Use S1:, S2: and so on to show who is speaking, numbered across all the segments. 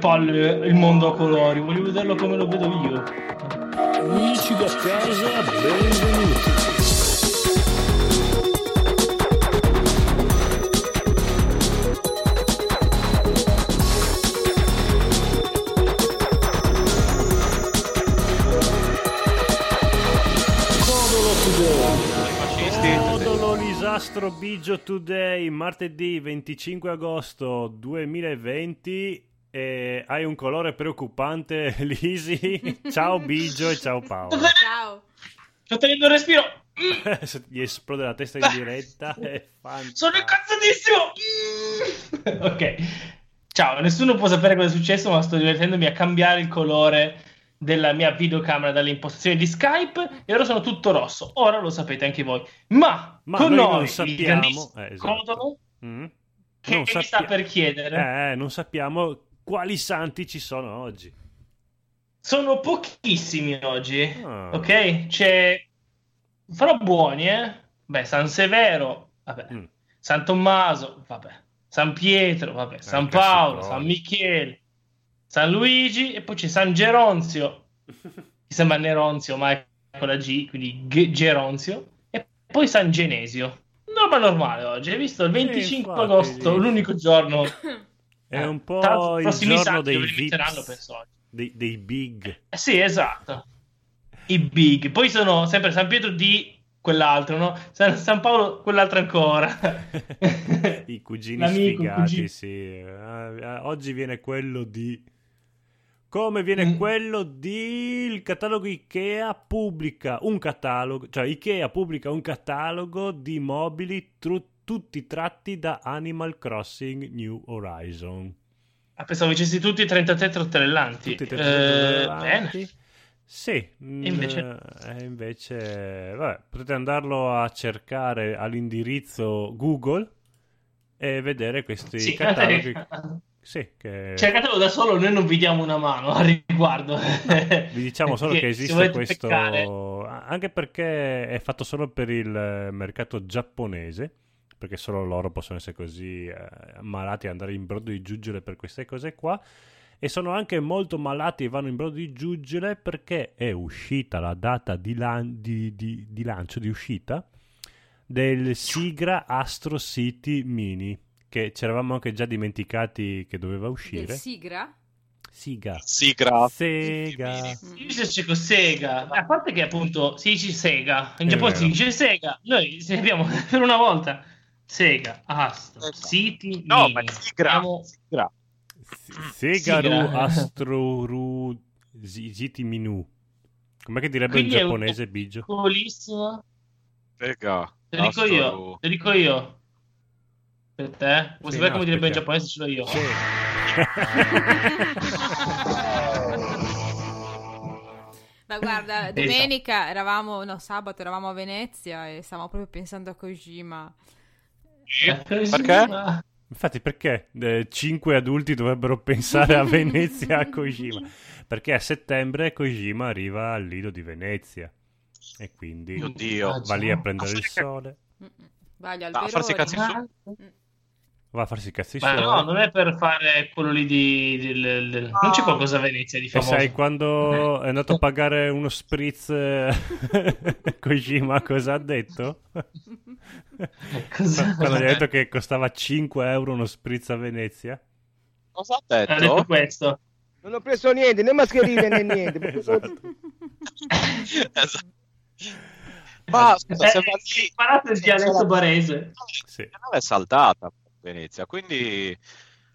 S1: palle il mondo a colori, voglio vederlo come lo vedo io.
S2: Amici da casa, benvenuti. Lisastro Bigio Today, martedì 25 agosto 2020 e hai un colore preoccupante, Lisi. Ciao Bigio e ciao Paolo.
S1: Ciao. Sto tenendo il respiro.
S2: Gli esplode la testa in diretta. È
S1: Sono incazzatissimo. ok. Ciao, nessuno può sapere cosa è successo, ma sto divertendomi a cambiare il colore della mia videocamera dalle impostazioni di Skype e ora sono tutto rosso. Ora lo sapete anche voi. Ma,
S2: Ma
S1: con
S2: noi
S1: noi,
S2: non
S1: il
S2: sappiamo-
S1: grandissimo
S2: eh, esatto.
S1: Codolo,
S2: Mm?
S1: che
S2: Non
S1: mi
S2: sappia-
S1: sta per chiedere.
S2: Eh, non sappiamo quali santi ci sono oggi.
S1: Sono pochissimi oggi.
S2: Ah.
S1: Ok? C'è. Farò buoni, eh? Beh, San Severo, vabbè.
S2: Mm.
S1: San Tommaso, vabbè. San Pietro, vabbè. San
S2: il
S1: Paolo. San Michele, San Luigi e poi c'è San Geronzio. Che sembra Neronzio, ma è con la G, quindi G- Geronzio. E poi San Genesio. Norma normale oggi, hai visto? Il 25
S2: infatti,
S1: agosto, l'unico giorno.
S2: È un
S1: Tra l'altro,
S2: po'
S1: i
S2: il giorno dei VIPs, dei, dei big.
S1: Eh Sì, esatto. I big. Poi sono sempre San Pietro di quell'altro, no? San, San Paolo quell'altro ancora.
S2: I cugini
S1: L'amico,
S2: sfigati,
S1: cugino.
S2: sì. Ah, ah, oggi viene quello di... Come viene
S1: Mm.
S2: quello di... Il catalogo Ikea pubblica un catalogo, cioè Ikea pubblica un catalogo di mobili tru- tutti tratti da Animal Crossing New Horizon.
S1: Ah, pensavo dicessi tutti 33 trottellanti.
S2: Tutti e
S1: Eh,
S2: tre
S1: bene.
S2: avanti. Sì,
S1: invece?
S2: eh, invece, vabbè, potete andarlo a cercare all'indirizzo Google e vedere questi
S1: Sì,
S2: cataloghi. Sì, che
S1: Cercatelo da solo, noi non vi diamo una mano a riguardo.
S2: vi diciamo solo che esiste questo,
S1: peccare-
S2: anche perché è fatto solo per il eh, mercato giapponese, perché solo loro possono essere così eh, malati e andare in brodo di giuggiole per queste cose qua. E sono anche molto malati e vanno in brodo di giuggiole perché è uscita la data di, lan- di- di- di lancio, di uscita del Sigra Astro City Mini, che ci eravamo anche già dimenticati che doveva
S3: Del
S2: uscire.
S3: Sigra?
S2: Siga.
S4: Sì,
S2: Sega.
S1: Io dice Sega, a parte che appunto si dice Sega, in Giappone si dice Sega, noi se abbiamo per una volta Sega, Astro,
S4: Esatto.
S1: City,
S4: No,
S1: Mini.
S4: ma sì, gra-
S1: Abbiamo-
S4: sì, gra-
S2: Segaru
S1: Siga.
S2: Astroru Zi- Ziti Minu. Com'è che direbbe
S1: Quindi
S2: in giapponese, Biggio?
S1: Piccolissimo.
S4: Sega.
S1: Te lo dico
S4: Astro-
S1: io, te lo dico io. Per te? Vuoi
S2: Sì,
S1: sapere
S2: no,
S1: come direbbe in giapponese? Ce l'ho io.
S2: Sì.
S3: Ma guarda, domenica eravamo, no, sabato eravamo a Venezia e stavamo proprio pensando a Kojima.
S4: Perché?
S2: Infatti, perché eh, cinque adulti dovrebbero pensare a Venezia a Kojima? Perché a settembre Kojima arriva al Lido di Venezia. E quindi
S4: Oddio.
S2: va lì a prendere il sole,
S3: Mm-mm. Vai agli
S4: No, a farsi cazzi su.
S2: Va a farsi i cazzi
S1: Ma no, non è per fare quello lì di... del- del- Non c'è qualcosa a Venezia di
S2: E
S1: famoso.
S2: sai quando è andato a pagare uno spritz eh, Kojima cosa ha detto?
S1: Cosa-
S2: Quando gli ha detto che costava 5 euro uno spritz a Venezia?
S4: Cosa ha
S1: Ha detto
S4: detto?
S1: questo.
S5: Non ho preso niente, né mascherine né niente.
S2: Esatto.
S4: Esatto. Ma scusa, se
S1: Eh,
S4: va lì...
S1: Imparate il dialetto barese.
S2: Sì.
S4: È saldata Venezia, quindi...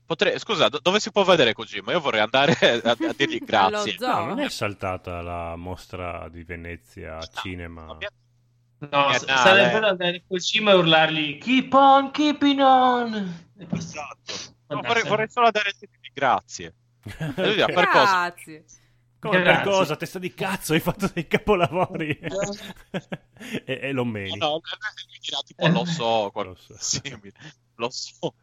S4: Potrei... Scusa, do- dove si può vedere Kojima? Io vorrei andare a, a dirgli grazie.
S2: No, non è saltata la mostra di Venezia cinema.
S4: No,
S1: No,
S4: Eh,
S1: s-
S4: no,
S1: sarebbe
S4: lei-
S1: bello andare col cima e urlargli Keep on, keeping on.
S4: Esatto. No, vorrei, vorrei solo andare a dirgli grazie. E per cosa?
S3: Grazie.
S2: Come per
S1: Grazie.
S2: cosa? Testa di cazzo, hai fatto dei capolavori. e, e lo meni.
S4: No, no, tipo lo so,
S2: Lo so.
S4: simile. Lo so.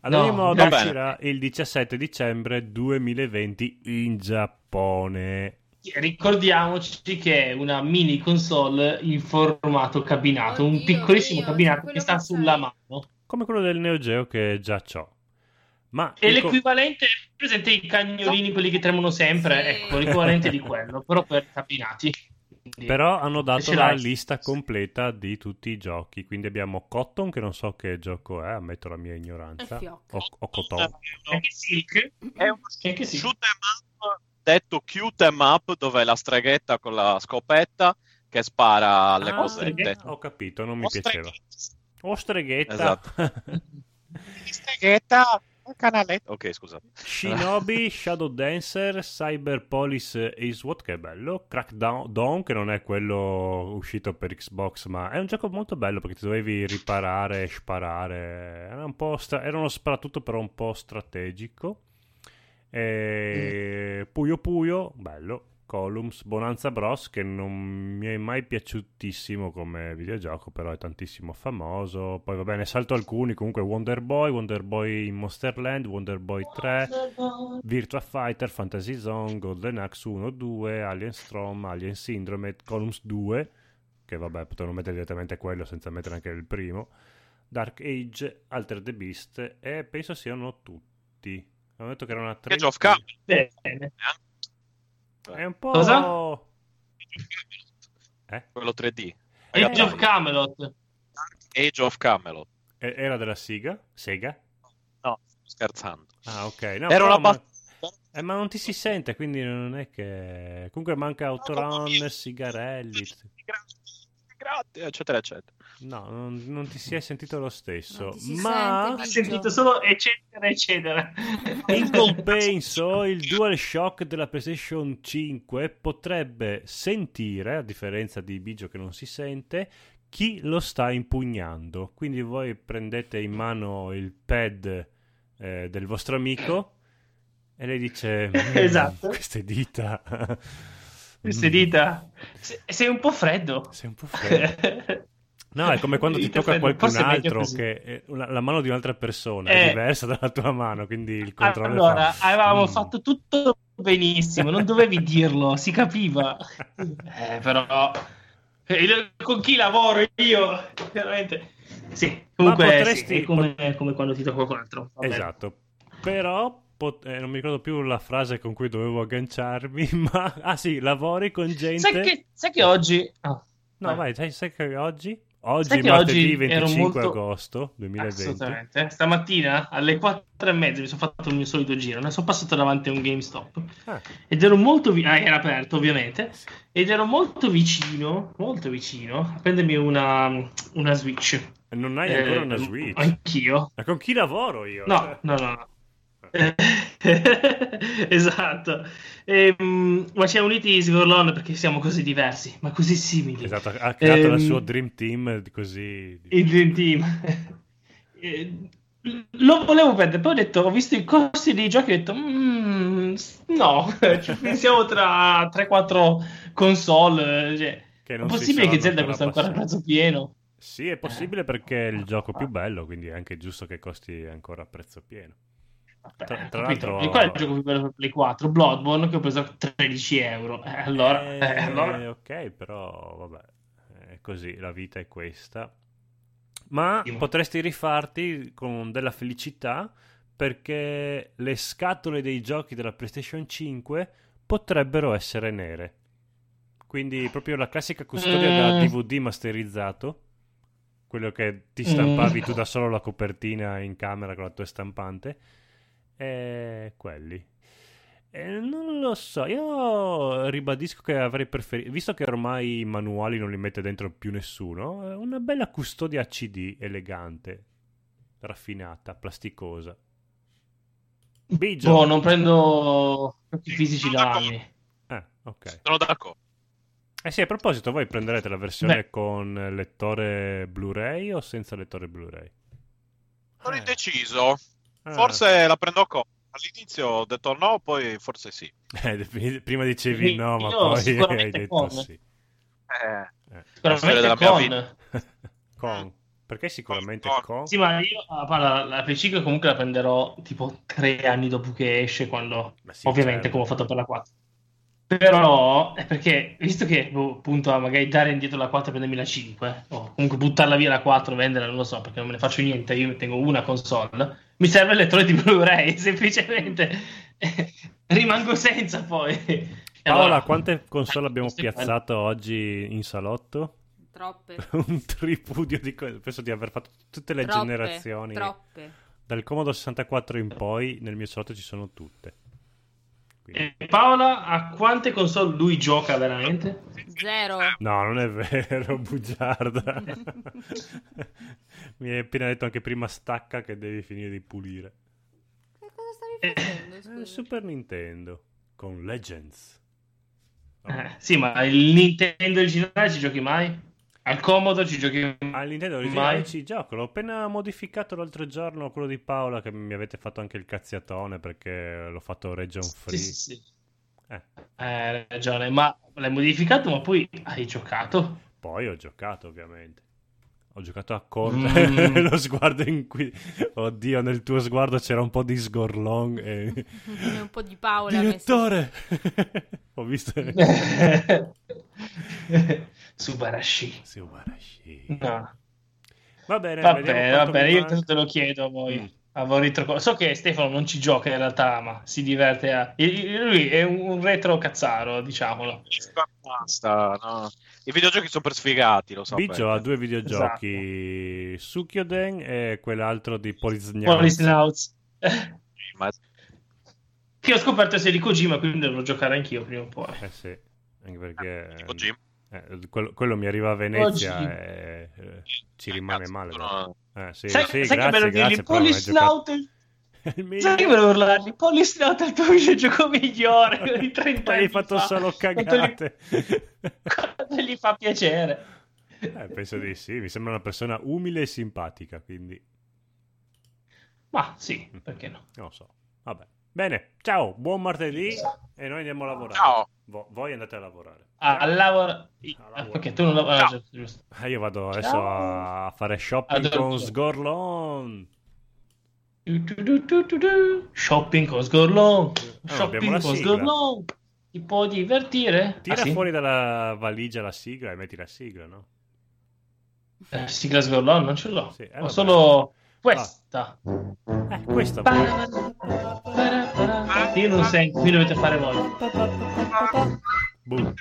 S2: Ad ogni
S1: No,
S2: modo uscirà il 17 dicembre 2020 in Giappone.
S1: Ricordiamoci che è una mini console in formato cabinato, un
S3: Oddio
S1: piccolissimo
S3: mio,
S1: cabinato che sta sulla mano.
S2: Come quello del Neo Geo che già c'ho. Ma
S1: E
S2: il co-
S1: l'equivalente presente i cagnolini, quelli che tremano sempre?
S3: Sì.
S1: Ecco, l'equivalente di quello, però per cabinati. Quindi-
S2: Però hanno dato la lista completa di tutti i giochi. Quindi abbiamo Cotton, che non so che gioco è, ammetto la mia ignoranza. O, o Cotton.
S4: È uno
S1: Anche sì.
S4: shoot 'em up detto cute 'em up dove è la streghetta con la scopetta che spara alle
S2: Ah,
S4: cosette.
S2: Ho capito, non mi
S4: O
S2: piaceva.
S4: streghetta.
S2: O streghetta.
S4: Esatto. Streghetta, canaletto. Ok, scusa.
S2: Shinobi, Shadow Dancer, Cyber Police What che è bello, Crackdown Dawn che non è quello uscito per Xbox ma è un gioco molto bello perché ti dovevi riparare e sparare, era, un po stra- era uno sparatutto però un po' strategico. E... Puyo Puyo, bello. Columns, Bonanza Bros che non mi è mai piaciutissimo come videogioco, però è tantissimo famoso. Poi va bene, salto alcuni, comunque Wonder Boy, Wonder Boy in Monsterland, Wonder Boy 3, Virtua Fighter, Fantasy Zone, Golden Axe 1, 2, Alien Storm, Alien Syndrome, Columns 2, che vabbè, potevano mettere direttamente quello senza mettere anche il primo, Dark Age, Alter the Beast e penso siano tutti. Hanno detto che erano a 3.
S4: Age of Camelot.
S1: Bene.
S2: È un po'...
S1: Cosa?
S2: Eh?
S4: Quello 3D.
S1: Age of Camelot.
S4: Age of Camelot.
S2: E- Era della Siga? Sega?
S4: No, scherzando.
S2: Ah, ok. No,
S4: Era una
S2: ma...
S4: bat-
S2: eh, ma non ti si sente, quindi non è che... Comunque manca Autoron, Sigarelli...
S4: Grazie, eccetera, eccetera.
S2: No, non, non ti si è sentito lo stesso. Ma...
S3: sente,
S1: Ho sentito solo eccetera, eccetera.
S2: In compenso, il DualShock della PlayStation 5 potrebbe sentire, a differenza di Bigio che non si sente, chi lo sta impugnando. Quindi voi prendete in mano il pad eh, del vostro amico e lei dice: "Mm,
S1: Esatto.
S2: Queste dita.
S1: Queste
S2: Mm,
S1: dita. Se- Sei un po' freddo.
S2: Sei un po' freddo. No, è come quando ti tocca qualcun
S1: è
S2: altro che eh, una- la mano di un'altra persona è
S1: Eh.
S2: diversa dalla tua mano, quindi il controllo
S1: Allora,
S2: fa,
S1: avevamo
S2: "Mm".
S1: fatto tutto benissimo, non dovevi dirlo, si capiva. Eh, però eh, con chi lavoro io? Veramente. Sì, comunque
S2: potresti-
S1: sì, è come, come quando ti tocca qualcun altro. va bene.
S2: Esatto. Però pot- eh, non mi ricordo più la frase con cui dovevo agganciarmi, ma ah sì, lavori con gente
S1: Sai che, sai che oggi ah,
S2: No,
S1: eh.
S2: vai, sai, sai che oggi? Oggi,
S1: Sai che
S2: martedì
S1: oggi ero
S2: 25
S1: molto-
S2: agosto 2020.
S1: Assolutamente. Stamattina alle 4 e mezza mi sono fatto il mio solito giro. Ne sono passato davanti a un GameStop
S2: Ah,
S1: ed ero molto vi- ah, era aperto ovviamente. Ed ero molto vicino, molto vicino a prendermi una, una Switch.
S2: non hai
S1: Eh,
S2: ancora una Switch?
S1: Anch'io.
S2: Ma con chi lavoro io?
S1: No,
S2: Cioè,
S1: no, no. no. esatto. Ehm, ma ci ha uniti Sgorlon perché siamo così diversi, ma così simili.
S2: Esatto, ha creato il
S1: Ehm,
S2: suo Dream Team di così...
S1: Il Dream Team. Eh, Lo volevo prendere, poi ho detto, ho visto i costi dei giochi e ho detto, "Mm, no, ci pensiamo tra 3-4 console. eh, Cioè,
S2: Che
S1: è possibile che Zelda costa ancora a prezzo pieno?
S2: Sì, è possibile perché è il gioco più bello, quindi è anche giusto che costi ancora a prezzo pieno. Tra- tra l'altro-
S1: E qual è il gioco più bello per Play 4? Bloodborne che ho preso a 13 euro. Eh, allora,
S2: Eh,
S1: eh, allora.
S2: ok, però vabbè, è così, la vita è questa. Ma
S1: Ottimo.
S2: potresti rifarti con della felicità perché le scatole dei giochi della PlayStation 5 potrebbero essere nere. Quindi proprio la classica custodia
S1: Mm.
S2: da DVD masterizzato, quello che ti stampavi
S1: Mm.
S2: tu da solo la copertina in camera con la tua stampante, e quelli. Eh, non lo so, io ribadisco che avrei preferito, visto che ormai i manuali non li mette dentro più nessuno, eh, una bella custodia CD elegante, raffinata, plasticosa. Bigio.
S1: Boh, non prendo giochi fisici da anni.
S2: Eh, ok.
S4: Sono d'accordo.
S2: Eh sì, a proposito, voi prenderete la versione
S1: Beh.
S2: con lettore Blu-ray o senza lettore Blu-ray?
S4: Sono
S2: Eh.
S4: indeciso.
S2: Ah.
S4: Forse la prendo con. All'inizio ho detto no, poi forse sì.
S2: Eh, prima dicevi no, ma poi hai detto
S1: con.
S2: sì.
S4: Eh,
S2: Eh.
S4: La
S1: Sicuramente con.
S2: Con. Perché sicuramente
S4: Con.
S2: con?
S1: Sì, ma io ah, la Play 5 comunque la prenderò tipo tre anni dopo che esce, quando
S2: sì,
S1: ovviamente
S2: certo.
S1: come ho fatto per la 4. Però è perché, visto che boh, appunto a magari dare indietro la 4 e prendermi la 5, o comunque buttarla via la 4, venderla, non lo so, perché non me ne faccio niente, io tengo una console, Mi serve il lettore di Blu-ray, semplicemente. Rimango senza poi. E
S2: Paola,
S1: allora-
S2: quante console abbiamo
S1: è bello.
S2: piazzato oggi in salotto?
S3: Troppe.
S2: Un tripudio di cose. Penso di aver fatto tutte le
S3: troppe,
S2: generazioni.
S3: Troppe.
S2: Dal Comodo 64 in poi, nel mio salotto ci sono tutte. Quindi-
S1: E Paola, a quante console lui gioca veramente?
S3: Zero.
S2: No, non è vero, bugiarda. Mi hai appena detto anche prima stacca che devi finire di pulire.
S3: Che cosa stavi facendo?
S2: Eh? Super Nintendo con Legends. Oh.
S1: Eh, sì, ma il Nintendo originale ci giochi mai? Al comodo ci giochi?
S2: Al Nintendo originale ci gioco. L'ho appena modificato l'altro giorno quello di Paola che mi avete fatto anche il cazziatone perché l'ho fatto region free.
S1: Sì, sì, sì.
S2: Eh,
S1: Eh, hai ragione, ma l'hai modificato, ma poi hai giocato?
S2: poi ho giocato ovviamente. Ho giocato a Conte.
S1: Mm.
S2: Lo sguardo in cui... Oddio, nel tuo sguardo c'era un po' di sgorlong e...
S3: Un po' di Paola.
S2: Direttore! ho visto...
S1: Subarashi.
S2: Subarashi.
S1: No.
S2: Va bene,
S1: Va bene, va bene, io te lo chiedo a voi.
S2: Mm.
S1: A voi ritro- So che Stefano non ci gioca in realtà, ma si diverte a... Lui è un retro cazzaro, diciamolo.
S4: Basta, no. I videogiochi sono per sfigati, lo so.
S2: Biggio ha due videogiochi, Sukyoden e quell'altro di
S1: Snouts.
S4: Ma
S1: Che ho scoperto essere di Kojima, quindi dovrò giocare anch'io prima o poi.
S2: Eh sì, anche perché
S4: Jim.
S2: Eh, quello, quello mi arriva a Venezia
S1: Oggi-
S2: e eh, ci rimane
S4: Cazzo,
S2: male.
S4: no.
S2: Eh, sì,
S1: sai
S2: sì,
S1: sai che
S2: grazie,
S1: dirgli Police
S2: giocato-
S1: Snout?
S2: Il mio-
S1: Sai che volevo urlargli? È il tuo videogioco migliore di 30
S2: Poi
S1: anni
S2: hai fatto
S1: fa.
S2: solo
S1: Quanto gli-
S2: cagate.
S1: quanto gli fa piacere.
S2: Eh, penso di sì, mi sembra una persona umile e simpatica, quindi
S1: Ma sì, perché no?
S2: non lo so. Vabbè. Bene, ciao, buon martedì e noi andiamo a lavorare.
S4: Ciao.
S2: Vo- voi andate a lavorare.
S1: Ah,
S2: Ciao.
S1: al lavoro...
S2: A lavoro.
S1: Perché tu non lavori... Ah, giusto.
S2: Ah, io vado adesso
S1: Ciao.
S2: a fare shopping
S1: Addio.
S2: con Sgorlon.
S1: Shopping con Sgorlon.
S2: Ah, abbiamo
S1: Shopping
S2: la
S1: con. Sgorlon. Ti può divertire?
S2: Tira
S1: Ah, sì?
S2: fuori dalla valigia la sigla e metti la sigla, no?
S1: Eh, sigla Sgorlon non ce l'ho.
S2: Sì, eh,
S1: Ho
S2: vabbè.
S1: solo questa.
S2: Eh, questa.
S1: Io non sento, qui dovete fare voi.
S2: Boom.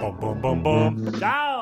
S2: Bom, bom, bom, bom. Ciao!